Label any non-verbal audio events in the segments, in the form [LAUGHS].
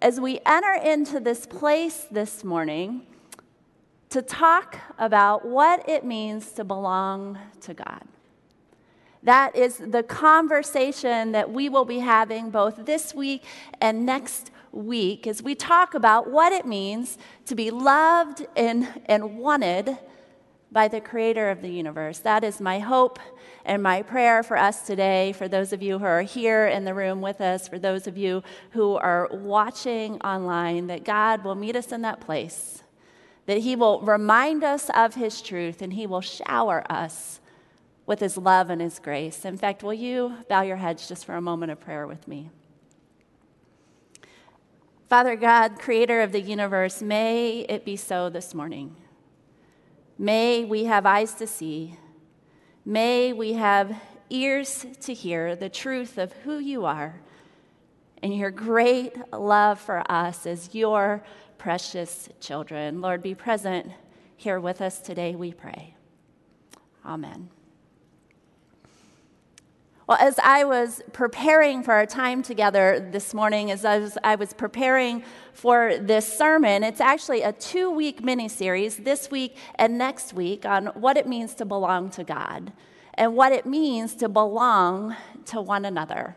as we enter into this place this morning to talk about what it means to belong to God. That is the conversation that we will be having both this week and next week as we talk about what it means to be loved and, and wanted by the creator of the universe. That is my hope and my prayer for us today, for those of you who are here in the room with us, for those of you who are watching online, that God will meet us in that place, that He will remind us of His truth, and He will shower us with His love and His grace. In fact, will you bow your heads just for a moment of prayer with me? Father God, creator of the universe, may it be so this morning. May we have eyes to see May we have ears to hear the truth of who you are and your great love for us as your precious children. Lord, be present here with us today, we pray. Amen. Well, as I was preparing for our time together this morning, as I was, I was preparing for this sermon, it's actually a two week mini series this week and next week on what it means to belong to God and what it means to belong to one another.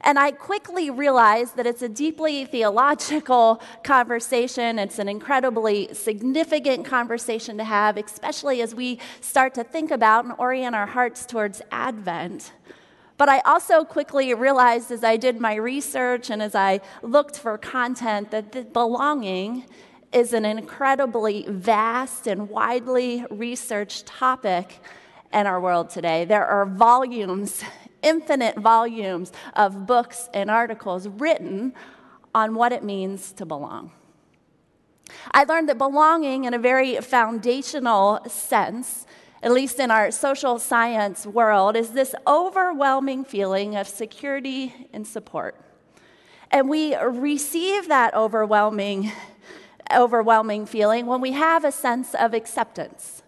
And I quickly realized that it's a deeply theological [LAUGHS] conversation. It's an incredibly significant conversation to have, especially as we start to think about and orient our hearts towards Advent. But I also quickly realized as I did my research and as I looked for content that belonging is an incredibly vast and widely researched topic in our world today. There are volumes, infinite volumes of books and articles written on what it means to belong. I learned that belonging, in a very foundational sense, at least in our social science world, is this overwhelming feeling of security and support. And we receive that overwhelming, overwhelming feeling when we have a sense of acceptance,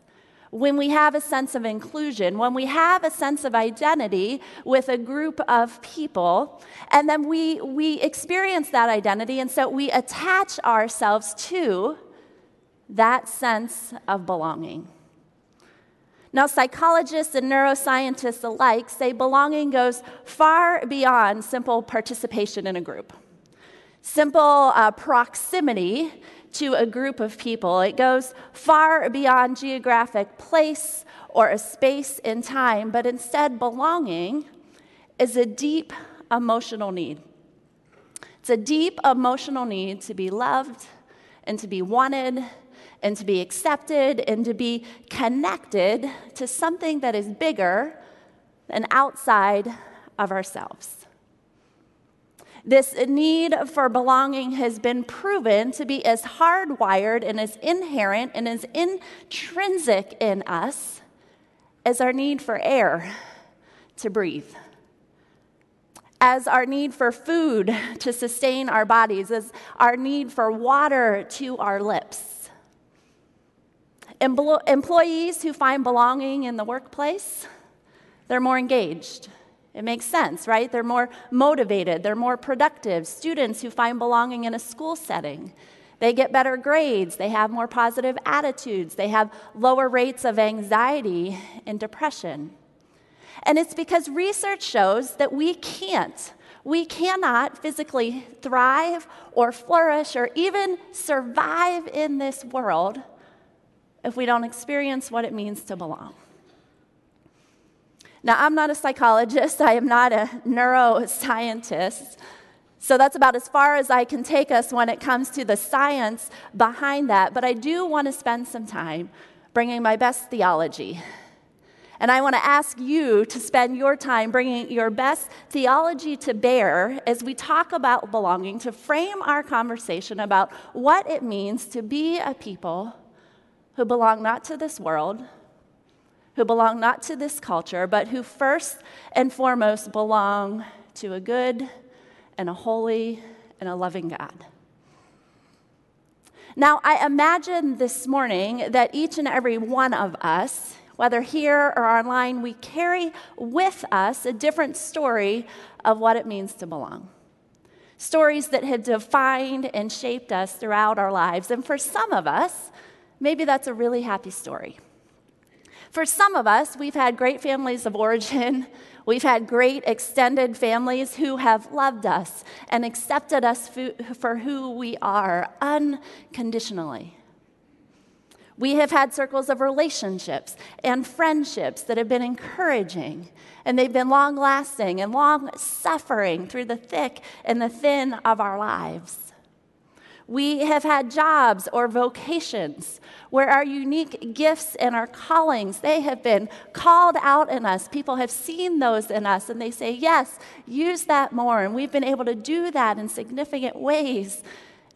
when we have a sense of inclusion, when we have a sense of identity with a group of people, and then we, we experience that identity, and so we attach ourselves to that sense of belonging. Now, psychologists and neuroscientists alike say belonging goes far beyond simple participation in a group. Simple uh, proximity to a group of people. It goes far beyond geographic place or a space in time, but instead, belonging is a deep emotional need. It's a deep emotional need to be loved and to be wanted and to be accepted and to be connected to something that is bigger and outside of ourselves. This need for belonging has been proven to be as hardwired and as inherent and as intrinsic in us as our need for air to breathe, as our need for food to sustain our bodies, as our need for water to our lips. Employees who find belonging in the workplace, they're more engaged. It makes sense, right? They're more motivated, they're more productive. Students who find belonging in a school setting, they get better grades, they have more positive attitudes, they have lower rates of anxiety and depression. And it's because research shows that we can't, we cannot physically thrive or flourish or even survive in this world if we don't experience what it means to belong. Now, I'm not a psychologist, I am not a neuroscientist. So that's about as far as I can take us when it comes to the science behind that. But I do want to spend some time bringing my best theology. And I want to ask you to spend your time bringing your best theology to bear as we talk about belonging, to frame our conversation about what it means to be a people who belong not to this world, who belong not to this culture, but who first and foremost belong to a good and a holy and a loving God. Now, I imagine this morning that each and every one of us, whether here or online, we carry with us a different story of what it means to belong. stories that have defined and shaped us throughout our lives. And for some of us, maybe that's a really happy story. For some of us, we've had great families of origin. [LAUGHS] We've had great extended families who have loved us and accepted us for who we are unconditionally. We have had circles of relationships and friendships that have been encouraging, and they've been long lasting and long suffering through the thick and the thin of our lives. We have had jobs or vocations where our unique gifts and our callings, they have been called out in us. People have seen those in us and they say, "Yes, use that more." And we've been able to do that in significant ways.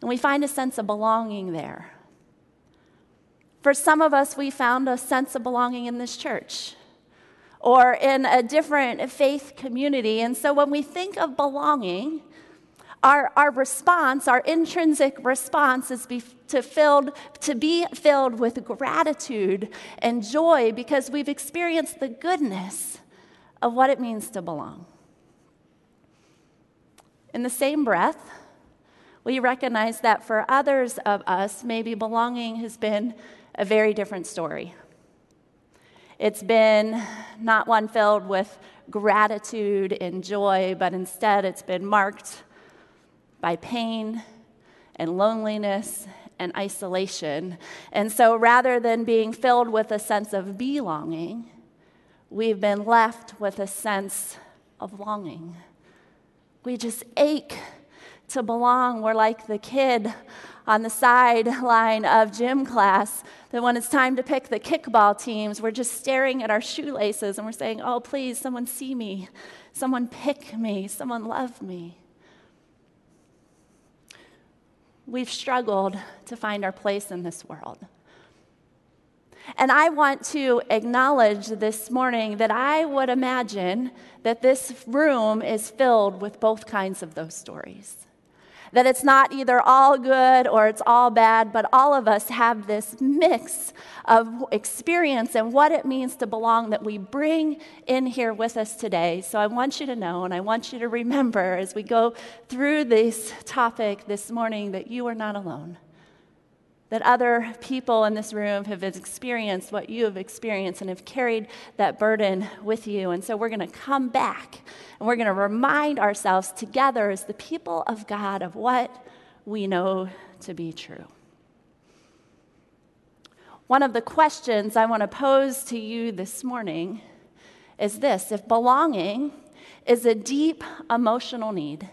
And we find a sense of belonging there. For some of us, we found a sense of belonging in this church or in a different faith community. And so when we think of belonging, our, our response, our intrinsic response is be, to, filled, to be filled with gratitude and joy because we've experienced the goodness of what it means to belong. In the same breath, we recognize that for others of us, maybe belonging has been a very different story. It's been not one filled with gratitude and joy, but instead it's been marked by pain and loneliness and isolation. And so rather than being filled with a sense of belonging, we've been left with a sense of longing. We just ache to belong. We're like the kid on the sideline of gym class that when it's time to pick the kickball teams, we're just staring at our shoelaces and we're saying, Oh, please, someone see me, someone pick me, someone love me. We've struggled to find our place in this world. And I want to acknowledge this morning that I would imagine that this room is filled with both kinds of those stories that it's not either all good or it's all bad, but all of us have this mix of experience and what it means to belong that we bring in here with us today. So I want you to know and I want you to remember as we go through this topic this morning that you are not alone that other people in this room have experienced what you have experienced and have carried that burden with you. And so we're going to come back and we're going to remind ourselves together as the people of God of what we know to be true. One of the questions I want to pose to you this morning is this if belonging is a deep emotional need,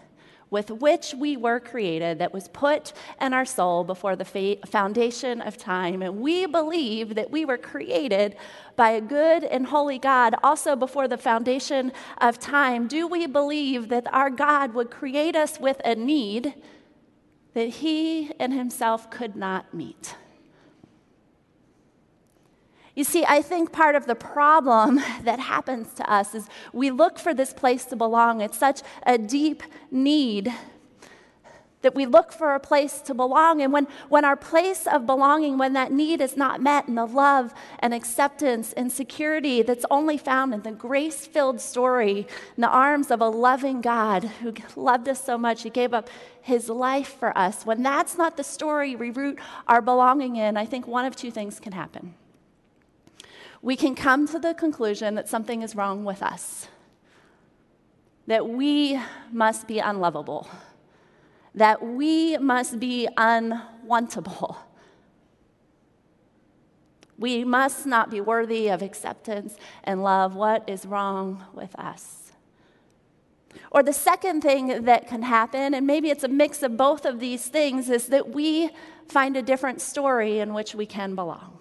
with which we were created, that was put in our soul before the foundation of time. And we believe that we were created by a good and holy God also before the foundation of time. Do we believe that our God would create us with a need that He and Himself could not meet? You see, I think part of the problem [LAUGHS] that happens to us is we look for this place to belong. It's such a deep need that we look for a place to belong. And when, when our place of belonging, when that need is not met in the love and acceptance and security that's only found in the grace filled story in the arms of a loving God who loved us so much, He gave up His life for us, when that's not the story we root our belonging in, I think one of two things can happen we can come to the conclusion that something is wrong with us, that we must be unlovable, that we must be unwantable. We must not be worthy of acceptance and love. What is wrong with us? Or the second thing that can happen, and maybe it's a mix of both of these things, is that we find a different story in which we can belong.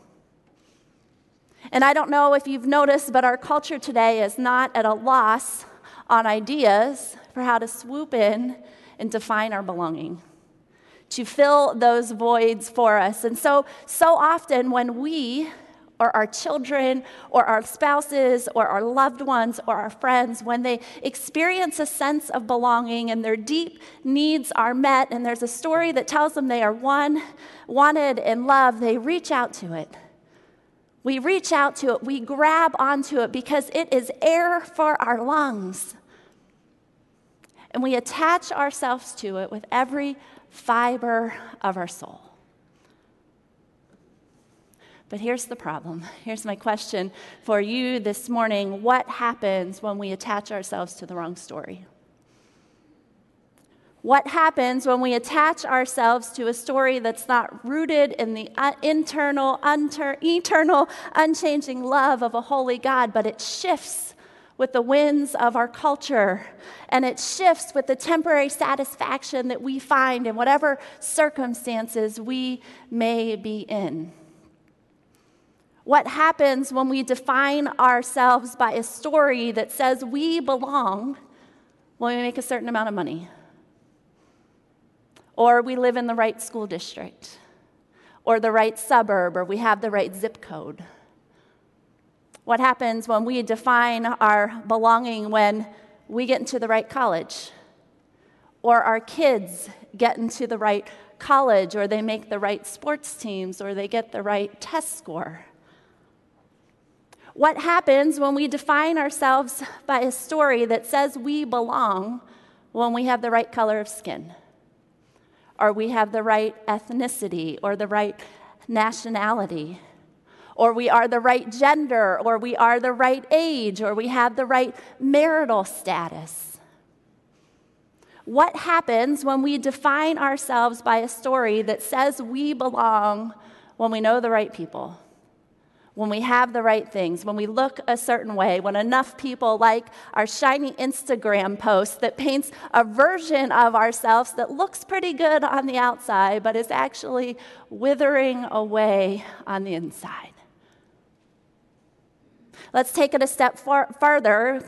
And I don't know if you've noticed, but our culture today is not at a loss on ideas for how to swoop in and define our belonging, to fill those voids for us. And so, so often when we or our children or our spouses or our loved ones or our friends, when they experience a sense of belonging and their deep needs are met, and there's a story that tells them they are one, wanted and loved, they reach out to it. We reach out to it, we grab onto it because it is air for our lungs. and we attach ourselves to it with every fiber of our soul. But here's the problem. Here's my question for you this morning What happens when we attach ourselves to the wrong story? What happens when we attach ourselves to a story that's not rooted in the uh, internal, unter- eternal, unchanging love of a holy God, but it shifts with the winds of our culture and it shifts with the temporary satisfaction that we find in whatever circumstances we may be in? What happens when we define ourselves by a story that says we belong when we make a certain amount of money? Or we live in the right school district, or the right suburb, or we have the right zip code. What happens when we define our belonging when we get into the right college, or our kids get into the right college, or they make the right sports teams, or they get the right test score? What happens when we define ourselves by a story that says we belong when we have the right color of skin? Or we have the right ethnicity or the right nationality, or we are the right gender, or we are the right age, or we have the right marital status. What happens when we define ourselves by a story that says we belong when we know the right people? When we have the right things, when we look a certain way, when enough people like our shiny Instagram post that paints a version of ourselves that looks pretty good on the outside, but is actually withering away on the inside. Let's take it a step far,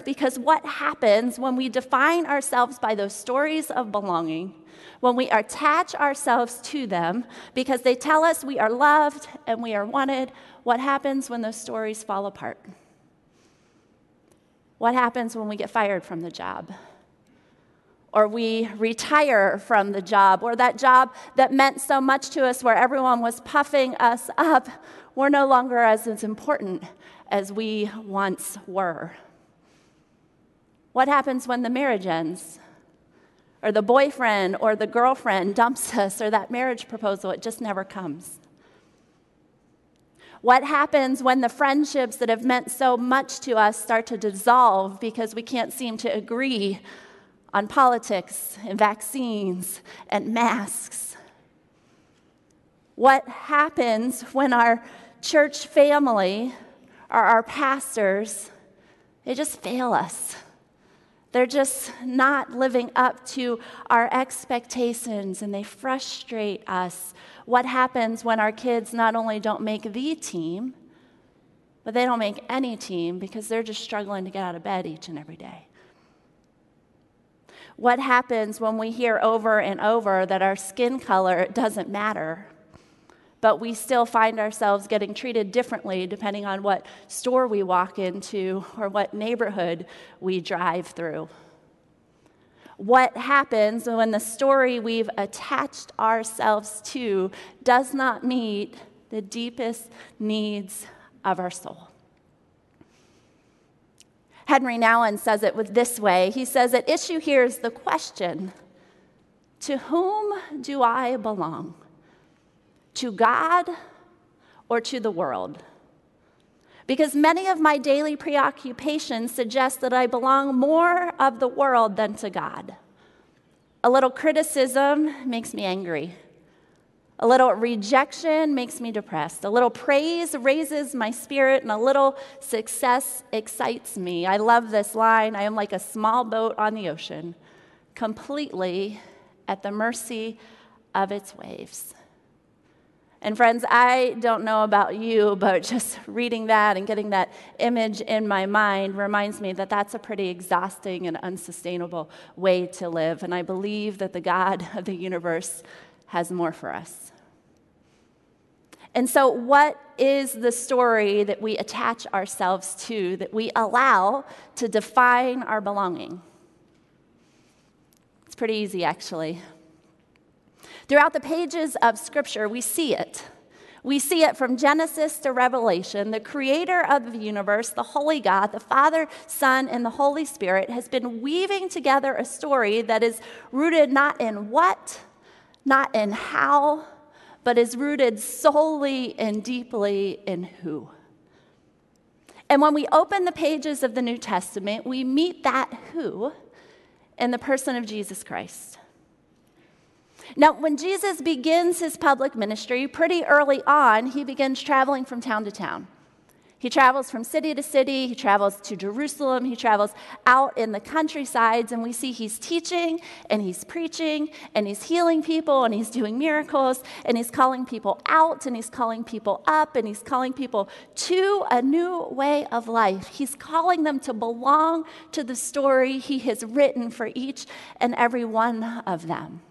because what happens when we define ourselves by those stories of belonging, when we attach ourselves to them because they tell us we are loved and we are wanted, what happens when those stories fall apart? What happens when we get fired from the job? Or we retire from the job, or that job that meant so much to us where everyone was puffing us up, we're no longer as, important as we once were. What happens when the marriage ends? Or the boyfriend or the girlfriend dumps us, or that marriage proposal, it just never comes. What happens when the friendships that have meant so much to us start to dissolve because we can't seem to agree on politics and vaccines and masks? What happens when our church family or our pastors, they just fail us? They're just not living up to our expectations and they frustrate us what happens when our kids not only don't make the team, but they don't make any team because they're just struggling to get out of bed each and every day. What happens when we hear over and over that our skin color doesn't matter, but we still find ourselves getting treated differently depending on what store we walk into or what neighborhood we drive through? what happens when the story we've attached ourselves to does not meet the deepest needs of our soul. Henri Nouwen says it this way. He says, At issue here is the question To whom do I belong? To God or to the world? because many of my daily preoccupations suggest that I belong more of the world than to God. A little criticism makes me angry. A little rejection makes me depressed. A little praise raises my spirit, and a little success excites me. I love this line I am like a small boat on the ocean, completely at the mercy of its waves. And friends, I don't know about you, but just reading that and getting that image in my mind reminds me that that's a pretty exhausting and unsustainable way to live. And I believe that the God of the universe has more for us. And so, what is the story that we attach ourselves to, that we allow to define our belonging? It's pretty easy, actually. Throughout the pages of Scripture, we see it. We see it from Genesis to Revelation. The creator of the universe, the holy God, the Father, Son, and the Holy Spirit, has been weaving together a story that is rooted not in what, not in how, but is rooted solely and deeply in who. And when we open the pages of the New Testament, we meet that who in the person of Jesus Christ. Now, when Jesus begins his public ministry, pretty early on, he begins traveling from town to town. He travels from city to city, he travels to Jerusalem, he travels out in the countrysides, and we see he's teaching and he's preaching and he's healing people and he's doing miracles and he's calling people out and he's calling people up and he's calling people to a new way of life. He's calling them to belong to the story he has written for each and every one of them.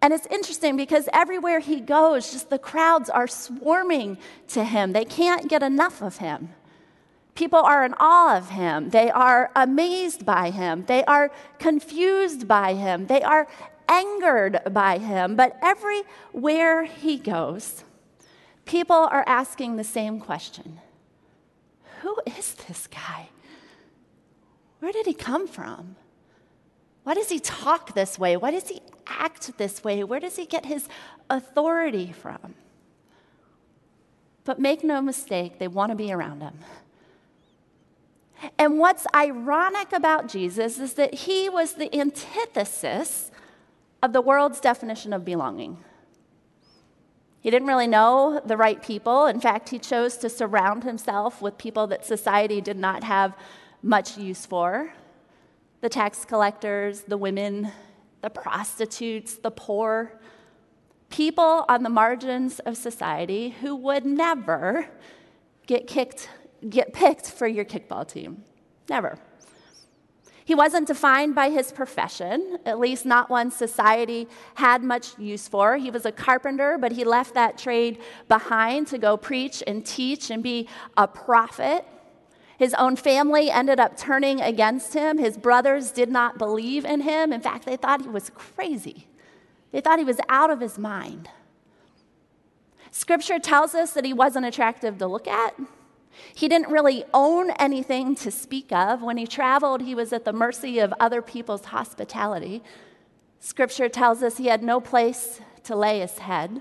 And it's interesting because everywhere he goes, just the crowds are swarming to him. They can't get enough of him. People are in awe of him. They are amazed by him. They are confused by him. They are angered by him. But everywhere he goes, people are asking the same question Who is this guy? Where did he come from? Why does he talk this way? Why does he act this way? Where does he get his authority from? But make no mistake, they want to be around him. And what's ironic about Jesus is that he was the antithesis of the world's definition of belonging. He didn't really know the right people. In fact, he chose to surround himself with people that society did not have much use for the tax collectors, the women, the prostitutes, the poor, people on the margins of society who would never get kicked, get picked for your kickball team. Never. He wasn't defined by his profession, at least not one society had much use for. He was a carpenter, but he left that trade behind to go preach and teach and be a prophet. His own family ended up turning against him. His brothers did not believe in him. In fact, they thought he was crazy, they thought he was out of his mind. Scripture tells us that he wasn't attractive to look at. He didn't really own anything to speak of. When he traveled, he was at the mercy of other people's hospitality. Scripture tells us he had no place to lay his head.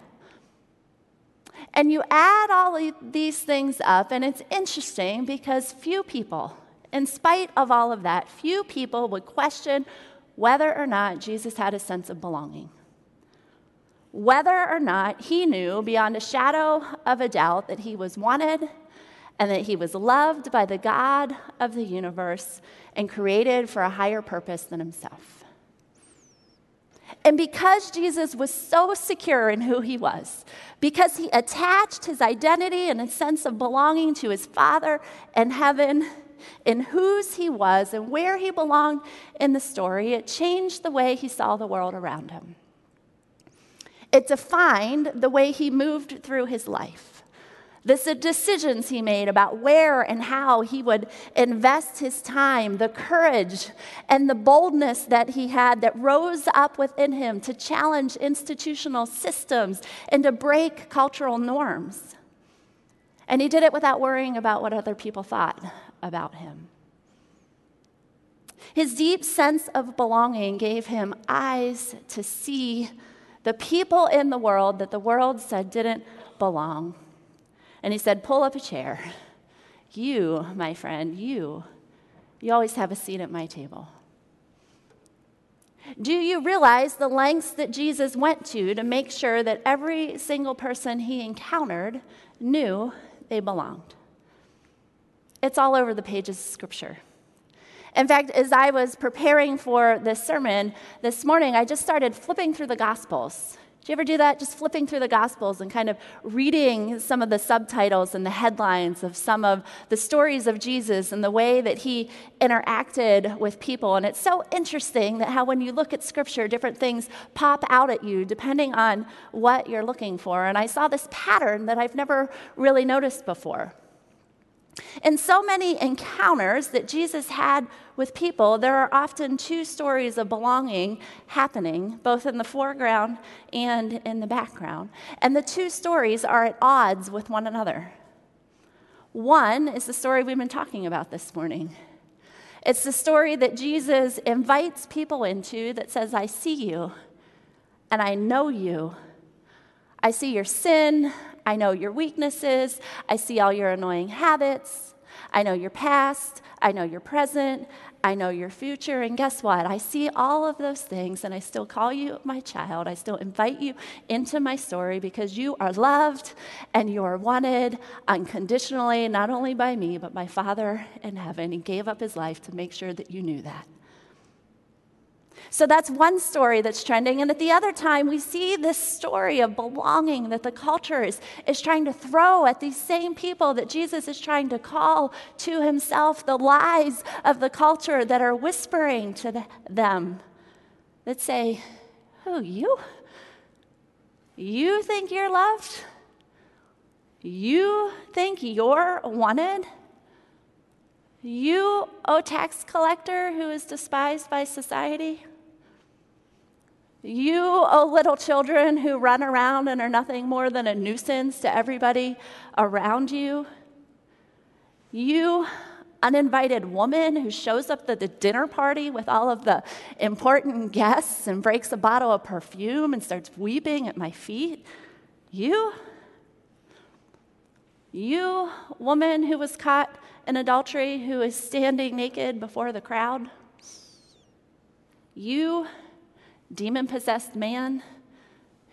And you add all these things up, and it's interesting because few people, in spite of all of that, few people would question whether or not Jesus had a sense of belonging. Whether or not he knew beyond a shadow of a doubt that he was wanted and that he was loved by the God of the universe and created for a higher purpose than himself. And because Jesus was so secure in who he was, because he attached his identity and a sense of belonging to his Father and heaven, in whose he was and where he belonged in the story, it changed the way he saw the world around him. It defined the way he moved through his life the decisions he made about where and how he would invest his time, the courage and the boldness that he had that rose up within him to challenge institutional systems and to break cultural norms. And he did it without worrying about what other people thought about him. His deep sense of belonging gave him eyes to see the people in the world that the world said didn't belong. And he said, Pull up a chair. You, my friend, you, you always have a seat at my table. Do you realize the lengths that Jesus went to to make sure that every single person he encountered knew they belonged? It's all over the pages of Scripture. In fact, as I was preparing for this sermon this morning, I just started flipping through the Gospels do you ever do that? Just flipping through the Gospels and kind of reading some of the subtitles and the headlines of some of the stories of Jesus and the way that he interacted with people. And it's so interesting that how when you look at Scripture, different things pop out at you depending on what you're looking for. And I saw this pattern that I've never really noticed before. In so many encounters that Jesus had with people, there are often two stories of belonging happening, both in the foreground and in the background. And the two stories are at odds with one another. One is the story we've been talking about this morning. It's the story that Jesus invites people into that says, I see you and I know you. I see your sin. I know your weaknesses. I see all your annoying habits. I know your past. I know your present. I know your future. And guess what? I see all of those things, and I still call you my child. I still invite you into my story because you are loved and you are wanted unconditionally, not only by me, but my Father in heaven. He gave up his life to make sure that you knew that. So that's one story that's trending. And at the other time, we see this story of belonging that the culture is, is trying to throw at these same people that Jesus is trying to call to himself, the lies of the culture that are whispering to the, them that say, Who, you? You think you're loved? You think you're wanted? You, O tax collector who is despised by society? You, oh little children who run around and are nothing more than a nuisance to everybody around you. You, uninvited woman who shows up at the dinner party with all of the important guests and breaks a bottle of perfume and starts weeping at my feet. You, you, woman who was caught in adultery, who is standing naked before the crowd. You, demon possessed man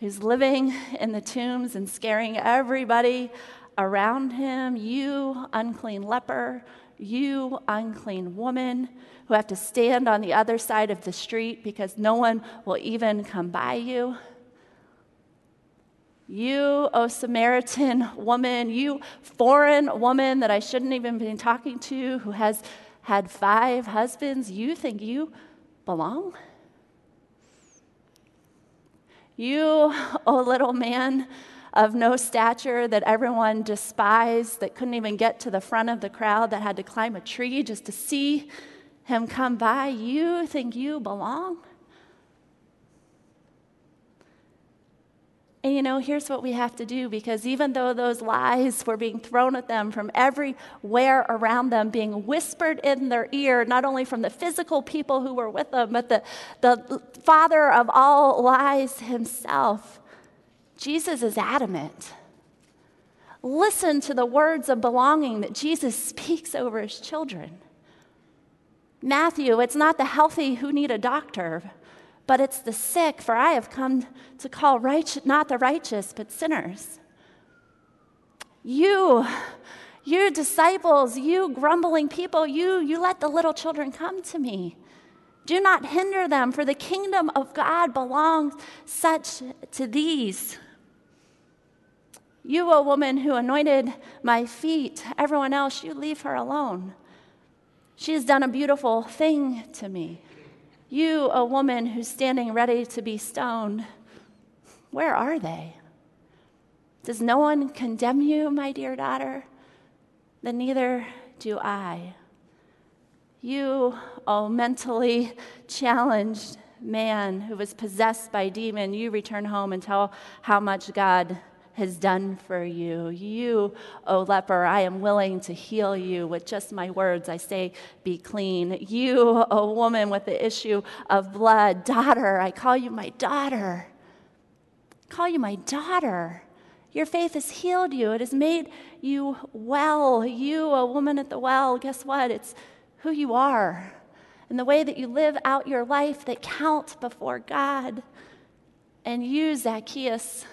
who's living in the tombs and scaring everybody around him. You, unclean leper, you, unclean woman, who have to stand on the other side of the street because no one will even come by you. You, O oh Samaritan woman, you foreign woman that I shouldn't even be talking to, who has had five husbands, you think you belong? You, O [LAUGHS] oh little man of no stature that everyone despised, that couldn't even get to the front of the crowd, that had to climb a tree just to see him come by, you think you belong? And you know, here's what we have to do because even though those lies were being thrown at them from everywhere around them, being whispered in their ear, not only from the physical people who were with them, but the, the father of all lies himself, Jesus is adamant. Listen to the words of belonging that Jesus speaks over his children. Matthew, it's not the healthy who need a doctor but it's the sick, for I have come to call not the righteous, but sinners. You, you disciples, you grumbling people, you, you let the little children come to me. Do not hinder them, for the kingdom of God belongs such to these. You, a woman who anointed my feet, everyone else, you leave her alone. She has done a beautiful thing to me. You, a woman who's standing ready to be stoned, where are they? Does no one condemn you, my dear daughter? Then neither do I. You, oh mentally challenged man who was possessed by demon, you return home and tell how much God has done for you. You, O oh leper, I am willing to heal you with just my words. I say, be clean. You, O oh woman with the issue of blood, daughter, I call you my daughter. I call you my daughter. Your faith has healed you, it has made you well. You, a woman at the well, guess what? It's who you are and the way that you live out your life that count before God. And you, Zacchaeus,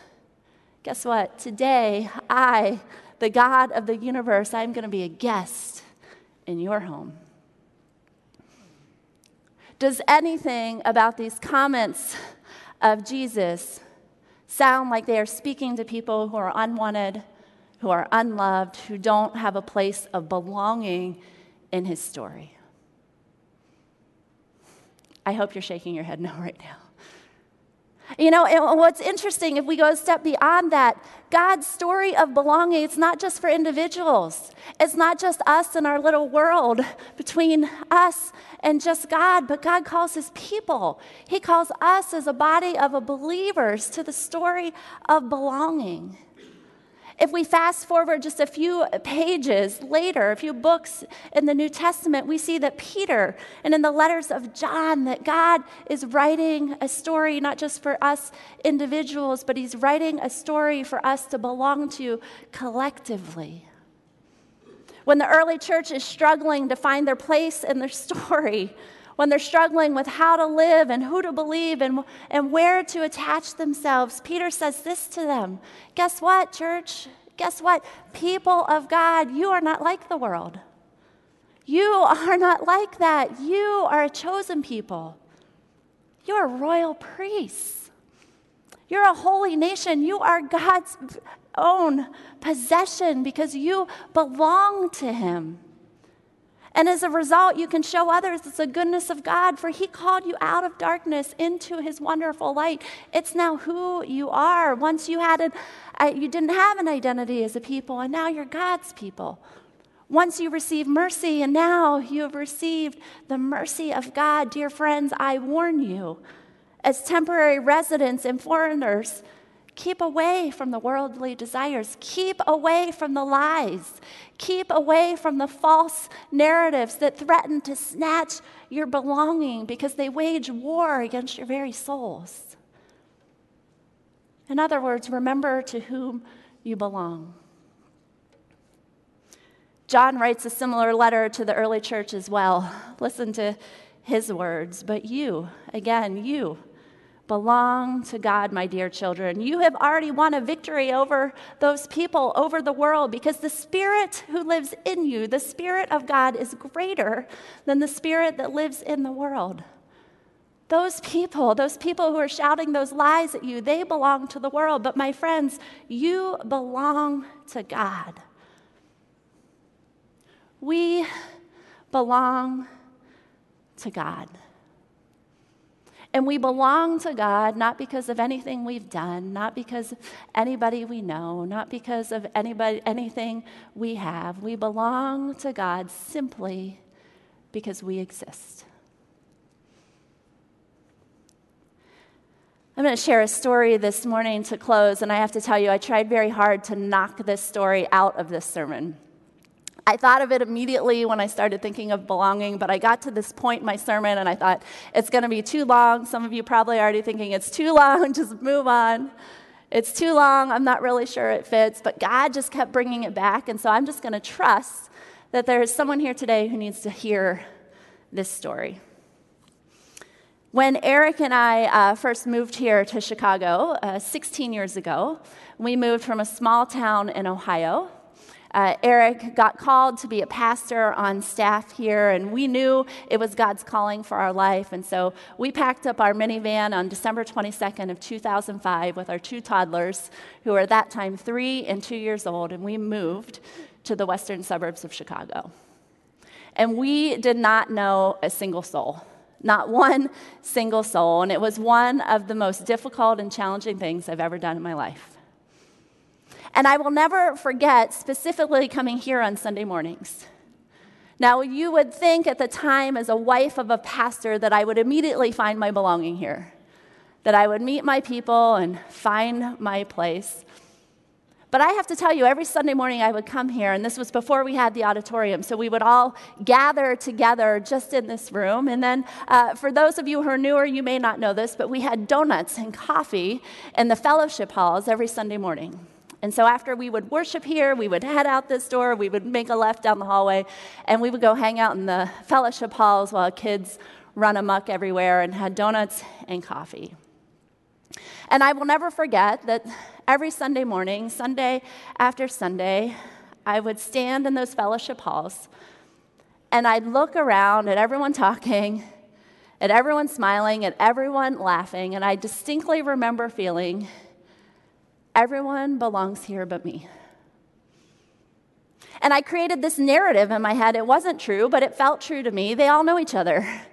Guess what? Today, I, the God of the universe, I'm going to be a guest in your home. Does anything about these comments of Jesus sound like they are speaking to people who are unwanted, who are unloved, who don't have a place of belonging in his story? I hope you're shaking your head no [LAUGHS] right now. You know, and what's interesting, if we go a step beyond that, God's story of belonging, it's not just for individuals. It's not just us and our little world [LAUGHS] between us and just God, but God calls his people. He calls us as a body of believers to the story of belonging. If we fast forward just a few pages later, a few books in the New Testament, we see that Peter and in the letters of John, that God is writing a story not just for us individuals, but He's writing a story for us to belong to collectively. When the early church is struggling to find their place in their story, when they're struggling with how to live and who to believe and, and where to attach themselves, Peter says this to them Guess what, church? Guess what? People of God, you are not like the world. You are not like that. You are a chosen people. You're royal priests. You're a holy nation. You are God's own possession because you belong to Him. And as a result, you can show others it's the goodness of God, for He called you out of darkness into His wonderful light. It's now who you are. Once you had an, uh, you didn't have an identity as a people, and now you're God's people. Once you received mercy, and now you have received the mercy of God. Dear friends, I warn you, as temporary residents and foreigners, Keep away from the worldly desires. Keep away from the lies. Keep away from the false narratives that threaten to snatch your belonging because they wage war against your very souls. In other words, remember to whom you belong. John writes a similar letter to the early church as well. Listen to his words. But you, again, you, belong to God, my dear children. You have already won a victory over those people, over the world, because the Spirit who lives in you, the Spirit of God, is greater than the Spirit that lives in the world. Those people, those people who are shouting those lies at you, they belong to the world. But my friends, you belong to God. We belong to God. And we belong to God not because of anything we've done, not because anybody we know, not because of anybody, anything we have. We belong to God simply because we exist. I'm going to share a story this morning to close, and I have to tell you, I tried very hard to knock this story out of this sermon. I thought of it immediately when I started thinking of belonging, but I got to this point in my sermon and I thought, it's going to be too long. Some of you probably already thinking it's too long, [LAUGHS] just move on. It's too long, I'm not really sure it fits, but God just kept bringing it back. And so I'm just going to trust that there is someone here today who needs to hear this story. When Eric and I uh, first moved here to Chicago uh, 16 years ago, we moved from a small town in Ohio uh, Eric got called to be a pastor on staff here, and we knew it was God's calling for our life. And so we packed up our minivan on December 22nd of 2005 with our two toddlers, who were at that time three and two years old, and we moved to the western suburbs of Chicago. And we did not know a single soul not one single soul. And it was one of the most difficult and challenging things I've ever done in my life. And I will never forget specifically coming here on Sunday mornings. Now, you would think at the time, as a wife of a pastor, that I would immediately find my belonging here, that I would meet my people and find my place. But I have to tell you, every Sunday morning I would come here, and this was before we had the auditorium, so we would all gather together just in this room. And then, uh, for those of you who are newer, you may not know this, but we had donuts and coffee in the fellowship halls every Sunday morning. And so after we would worship here, we would head out this door, we would make a left down the hallway, and we would go hang out in the fellowship halls while kids run amuck everywhere and had donuts and coffee. And I will never forget that every Sunday morning, Sunday after Sunday, I would stand in those fellowship halls and I'd look around at everyone talking, at everyone smiling, at everyone laughing, and I distinctly remember feeling Everyone belongs here but me. And I created this narrative in my head. It wasn't true, but it felt true to me. They all know each other. [LAUGHS]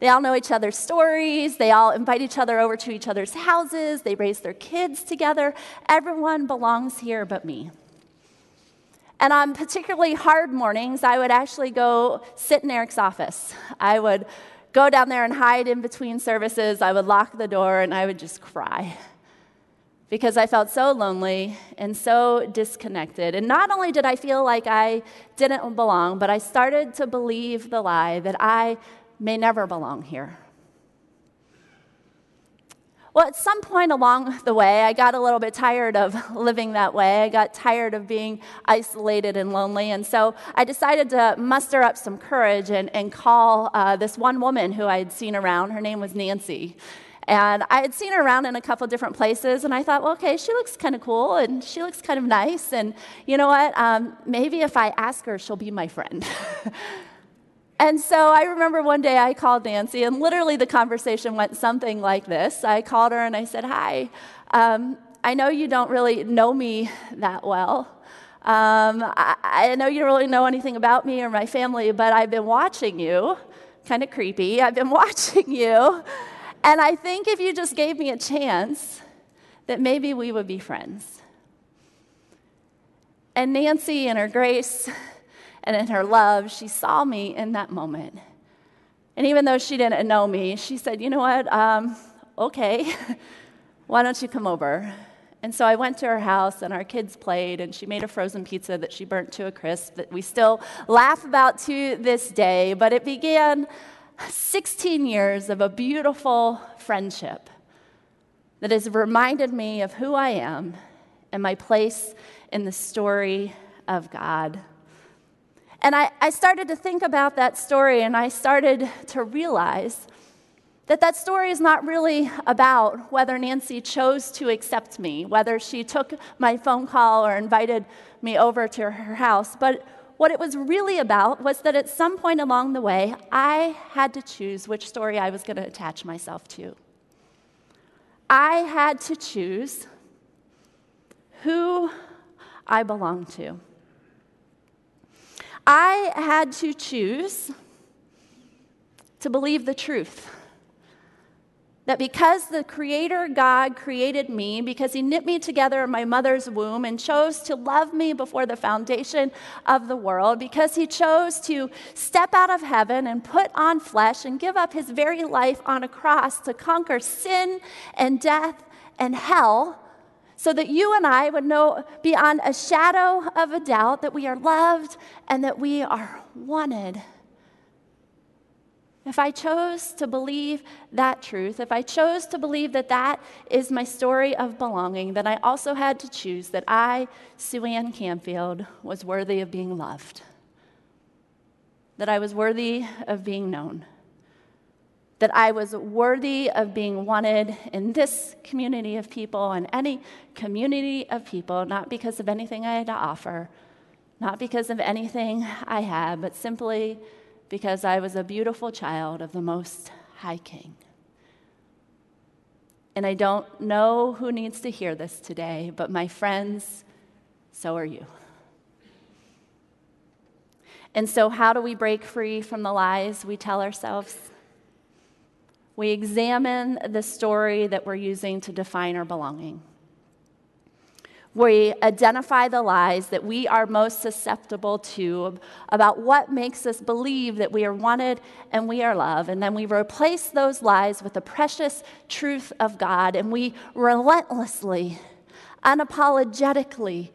They all know each other's stories. They all invite each other over to each other's houses. They raise their kids together. Everyone belongs here but me. And on particularly hard mornings, I would actually go sit in Eric's office. I would go down there and hide in between services. I would lock the door and I would just cry because I felt so lonely and so disconnected. And not only did I feel like I didn't belong, but I started to believe the lie that I may never belong here. Well, at some point along the way, I got a little bit tired of [LAUGHS] living that way. I got tired of being isolated and lonely. And so I decided to muster up some courage and, and call uh, this one woman who I had seen around. Her name was Nancy. And I had seen her around in a couple different places, and I thought, well, okay, she looks kind of cool and she looks kind of nice. And you know what? Um, maybe if I ask her, she'll be my friend. [LAUGHS] and so I remember one day I called Nancy, and literally the conversation went something like this. I called her and I said, Hi, um, I know you don't really know me that well. Um, I, I know you don't really know anything about me or my family, but I've been watching you. Kind of creepy. I've been [LAUGHS] watching you. And I think if you just gave me a chance, that maybe we would be friends. And Nancy, in her grace and in her love, she saw me in that moment. And even though she didn't know me, she said, You know what? Um, okay, [LAUGHS] why don't you come over? And so I went to her house, and our kids played, and she made a frozen pizza that she burnt to a crisp that we still laugh about to this day. But it began 16 years of a beautiful friendship that has reminded me of who I am and my place in the story of God. And I, I started to think about that story and I started to realize that that story is not really about whether Nancy chose to accept me, whether she took my phone call or invited me over to her house, but what it was really about was that at some point along the way, I had to choose which story I was going to attach myself to. I had to choose who I belonged to. I had to choose to believe the truth that because the Creator God created me, because He knit me together in my mother's womb and chose to love me before the foundation of the world, because He chose to step out of heaven and put on flesh and give up His very life on a cross to conquer sin and death and hell, so that you and I would know beyond a shadow of a doubt that we are loved and that we are wanted if I chose to believe that truth, if I chose to believe that that is my story of belonging, then I also had to choose that I, Sue Ann Canfield, was worthy of being loved, that I was worthy of being known, that I was worthy of being wanted in this community of people and any community of people, not because of anything I had to offer, not because of anything I had, but simply because I was a beautiful child of the Most High King. And I don't know who needs to hear this today, but my friends, so are you. And so, how do we break free from the lies we tell ourselves? We examine the story that we're using to define our belonging. We identify the lies that we are most susceptible to about what makes us believe that we are wanted and we are loved. And then we replace those lies with the precious truth of God. And we relentlessly, unapologetically,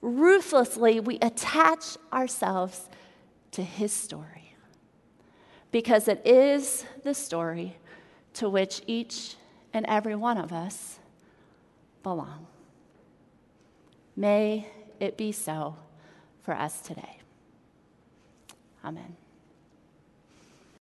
ruthlessly, we attach ourselves to His story. Because it is the story to which each and every one of us belong. May it be so for us today. Amen.